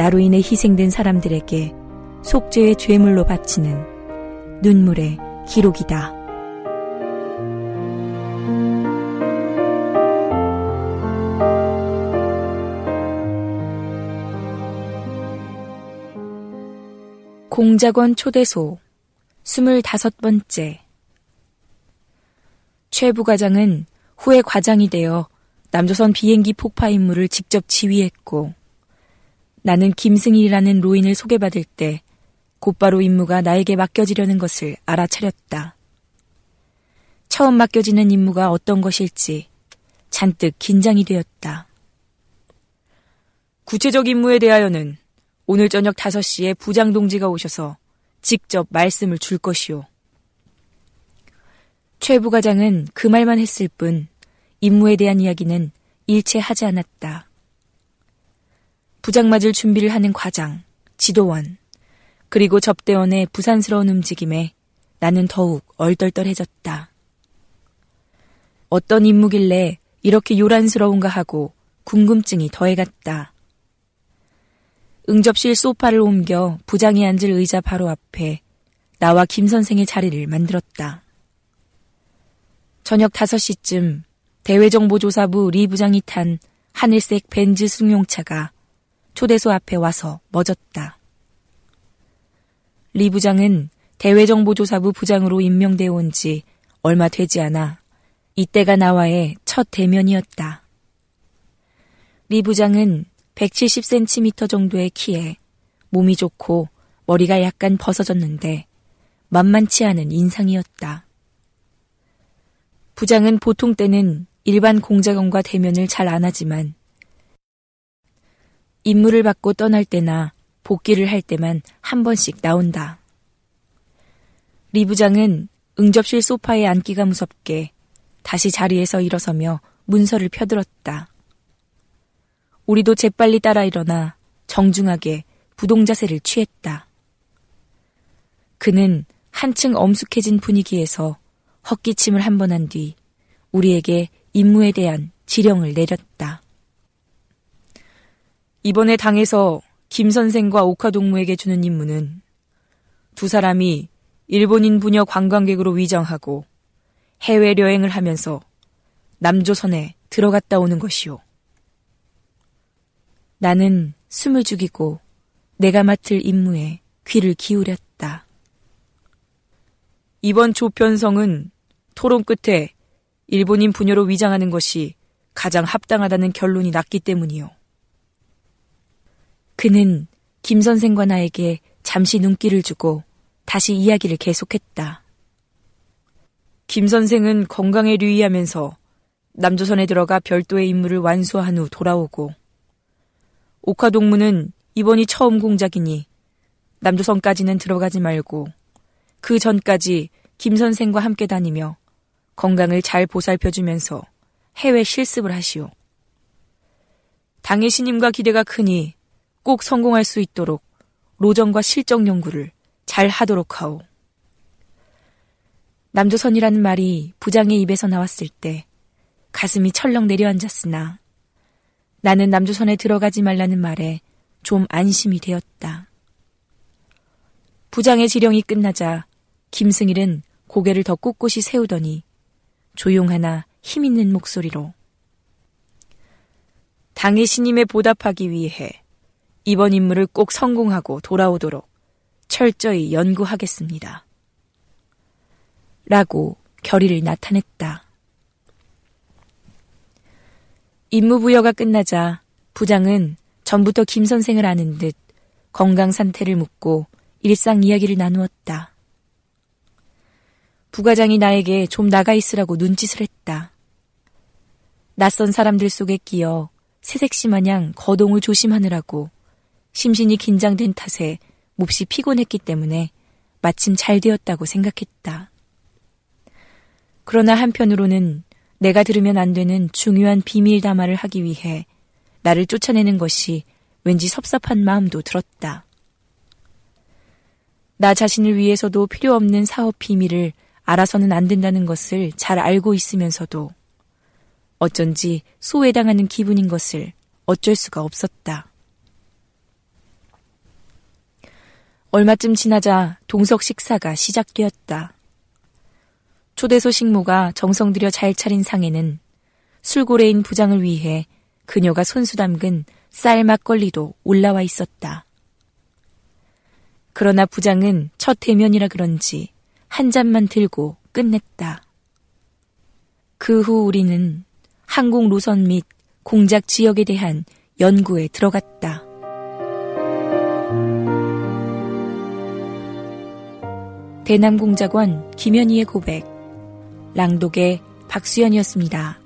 나로 인해 희생된 사람들에게 속죄의 죄물로 바치는 눈물의 기록이다. 공작원 초대소 스물다섯 번째 최 부과장은 후에 과장이 되어 남조선 비행기 폭파 임무를 직접 지휘했고 나는 김승일이라는 로인을 소개받을 때 곧바로 임무가 나에게 맡겨지려는 것을 알아차렸다. 처음 맡겨지는 임무가 어떤 것일지 잔뜩 긴장이 되었다. 구체적 임무에 대하여는 오늘 저녁 5시에 부장 동지가 오셔서 직접 말씀을 줄 것이오. 최 부과장은 그 말만 했을 뿐 임무에 대한 이야기는 일체 하지 않았다. 부장 맞을 준비를 하는 과장, 지도원, 그리고 접대원의 부산스러운 움직임에 나는 더욱 얼떨떨해졌다. 어떤 임무길래 이렇게 요란스러운가 하고 궁금증이 더해갔다. 응접실 소파를 옮겨 부장이 앉을 의자 바로 앞에 나와 김 선생의 자리를 만들었다. 저녁 5시쯤 대외정보조사부 리 부장이 탄 하늘색 벤즈 승용차가 초대소 앞에 와서 멎었다. 리 부장은 대외정보조사부 부장으로 임명되어 온 지 얼마 되지 않아 이때가 나와의 첫 대면이었다. 리 부장은 170cm 정도의 키에 몸이 좋고 머리가 약간 벗어졌는데 만만치 않은 인상이었다. 부장은 보통 때는 일반 공작원과 대면을 잘 안 하지만 임무를 받고 떠날 때나 복귀를 할 때만 한 번씩 나온다. 리 부장은 응접실 소파에 앉기가 무섭게 다시 자리에서 일어서며 문서를 펴들었다. 우리도 재빨리 따라 일어나 정중하게 부동 자세를 취했다. 그는 한층 엄숙해진 분위기에서 헛기침을 한 번 한 뒤 우리에게 임무에 대한 지령을 내렸다. 이번에 당에서 김 선생과 옥화 동무에게 주는 임무는 두 사람이 일본인 부녀 관광객으로 위장하고 해외 여행을 하면서 남조선에 들어갔다 오는 것이오. 나는 숨을 죽이고 내가 맡을 임무에 귀를 기울였다. 이번 조편성은 토론 끝에 일본인 부녀로 위장하는 것이 가장 합당하다는 결론이 났기 때문이요. 그는 김 선생과 나에게 잠시 눈길을 주고 다시 이야기를 계속했다. 김 선생은 건강에 유의하면서 남조선에 들어가 별도의 임무를 완수한 후 돌아오고 옥화 동무는 이번이 처음 공작이니 남조선까지는 들어가지 말고 그 전까지 김 선생과 함께 다니며 건강을 잘 보살펴주면서 해외 실습을 하시오. 당의 신임과 기대가 크니 꼭 성공할 수 있도록 로정과 실정 연구를 잘 하도록 하오. 남조선이라는 말이 부장의 입에서 나왔을 때 가슴이 철렁 내려앉았으나 나는 남조선에 들어가지 말라는 말에 좀 안심이 되었다. 부장의 지령이 끝나자 김승일은 고개를 더 꼿꼿이 세우더니 조용하나 힘있는 목소리로 당의 신임에 보답하기 위해 이번 임무를 꼭 성공하고 돌아오도록 철저히 연구하겠습니다. 라고 결의를 나타냈다. 임무 부여가 끝나자 부장은 전부터 김 선생을 아는 듯 건강 상태를 묻고 일상 이야기를 나누었다. 부과장이 나에게 좀 나가 있으라고 눈짓을 했다. 낯선 사람들 속에 끼어 새색시 마냥 거동을 조심하느라고 심신이 긴장된 탓에 몹시 피곤했기 때문에 마침 잘 되었다고 생각했다. 그러나 한편으로는 내가 들으면 안 되는 중요한 비밀 담화를 하기 위해 나를 쫓아내는 것이 왠지 섭섭한 마음도 들었다. 나 자신을 위해서도 필요 없는 사업 비밀을 알아서는 안 된다는 것을 잘 알고 있으면서도 어쩐지 소외당하는 기분인 것을 어쩔 수가 없었다. 얼마쯤 지나자 동석 식사가 시작되었다. 초대소 식모가 정성 들여 잘 차린 상에는 술고래인 부장을 위해 그녀가 손수 담근 쌀 막걸리도 올라와 있었다. 그러나 부장은 첫 대면이라 그런지 한 잔만 들고 끝냈다. 그 후 우리는 항공 노선 및 공작 지역에 대한 연구에 들어갔다. 대남공작원 김현희의 고백 랑독의 박수연이었습니다.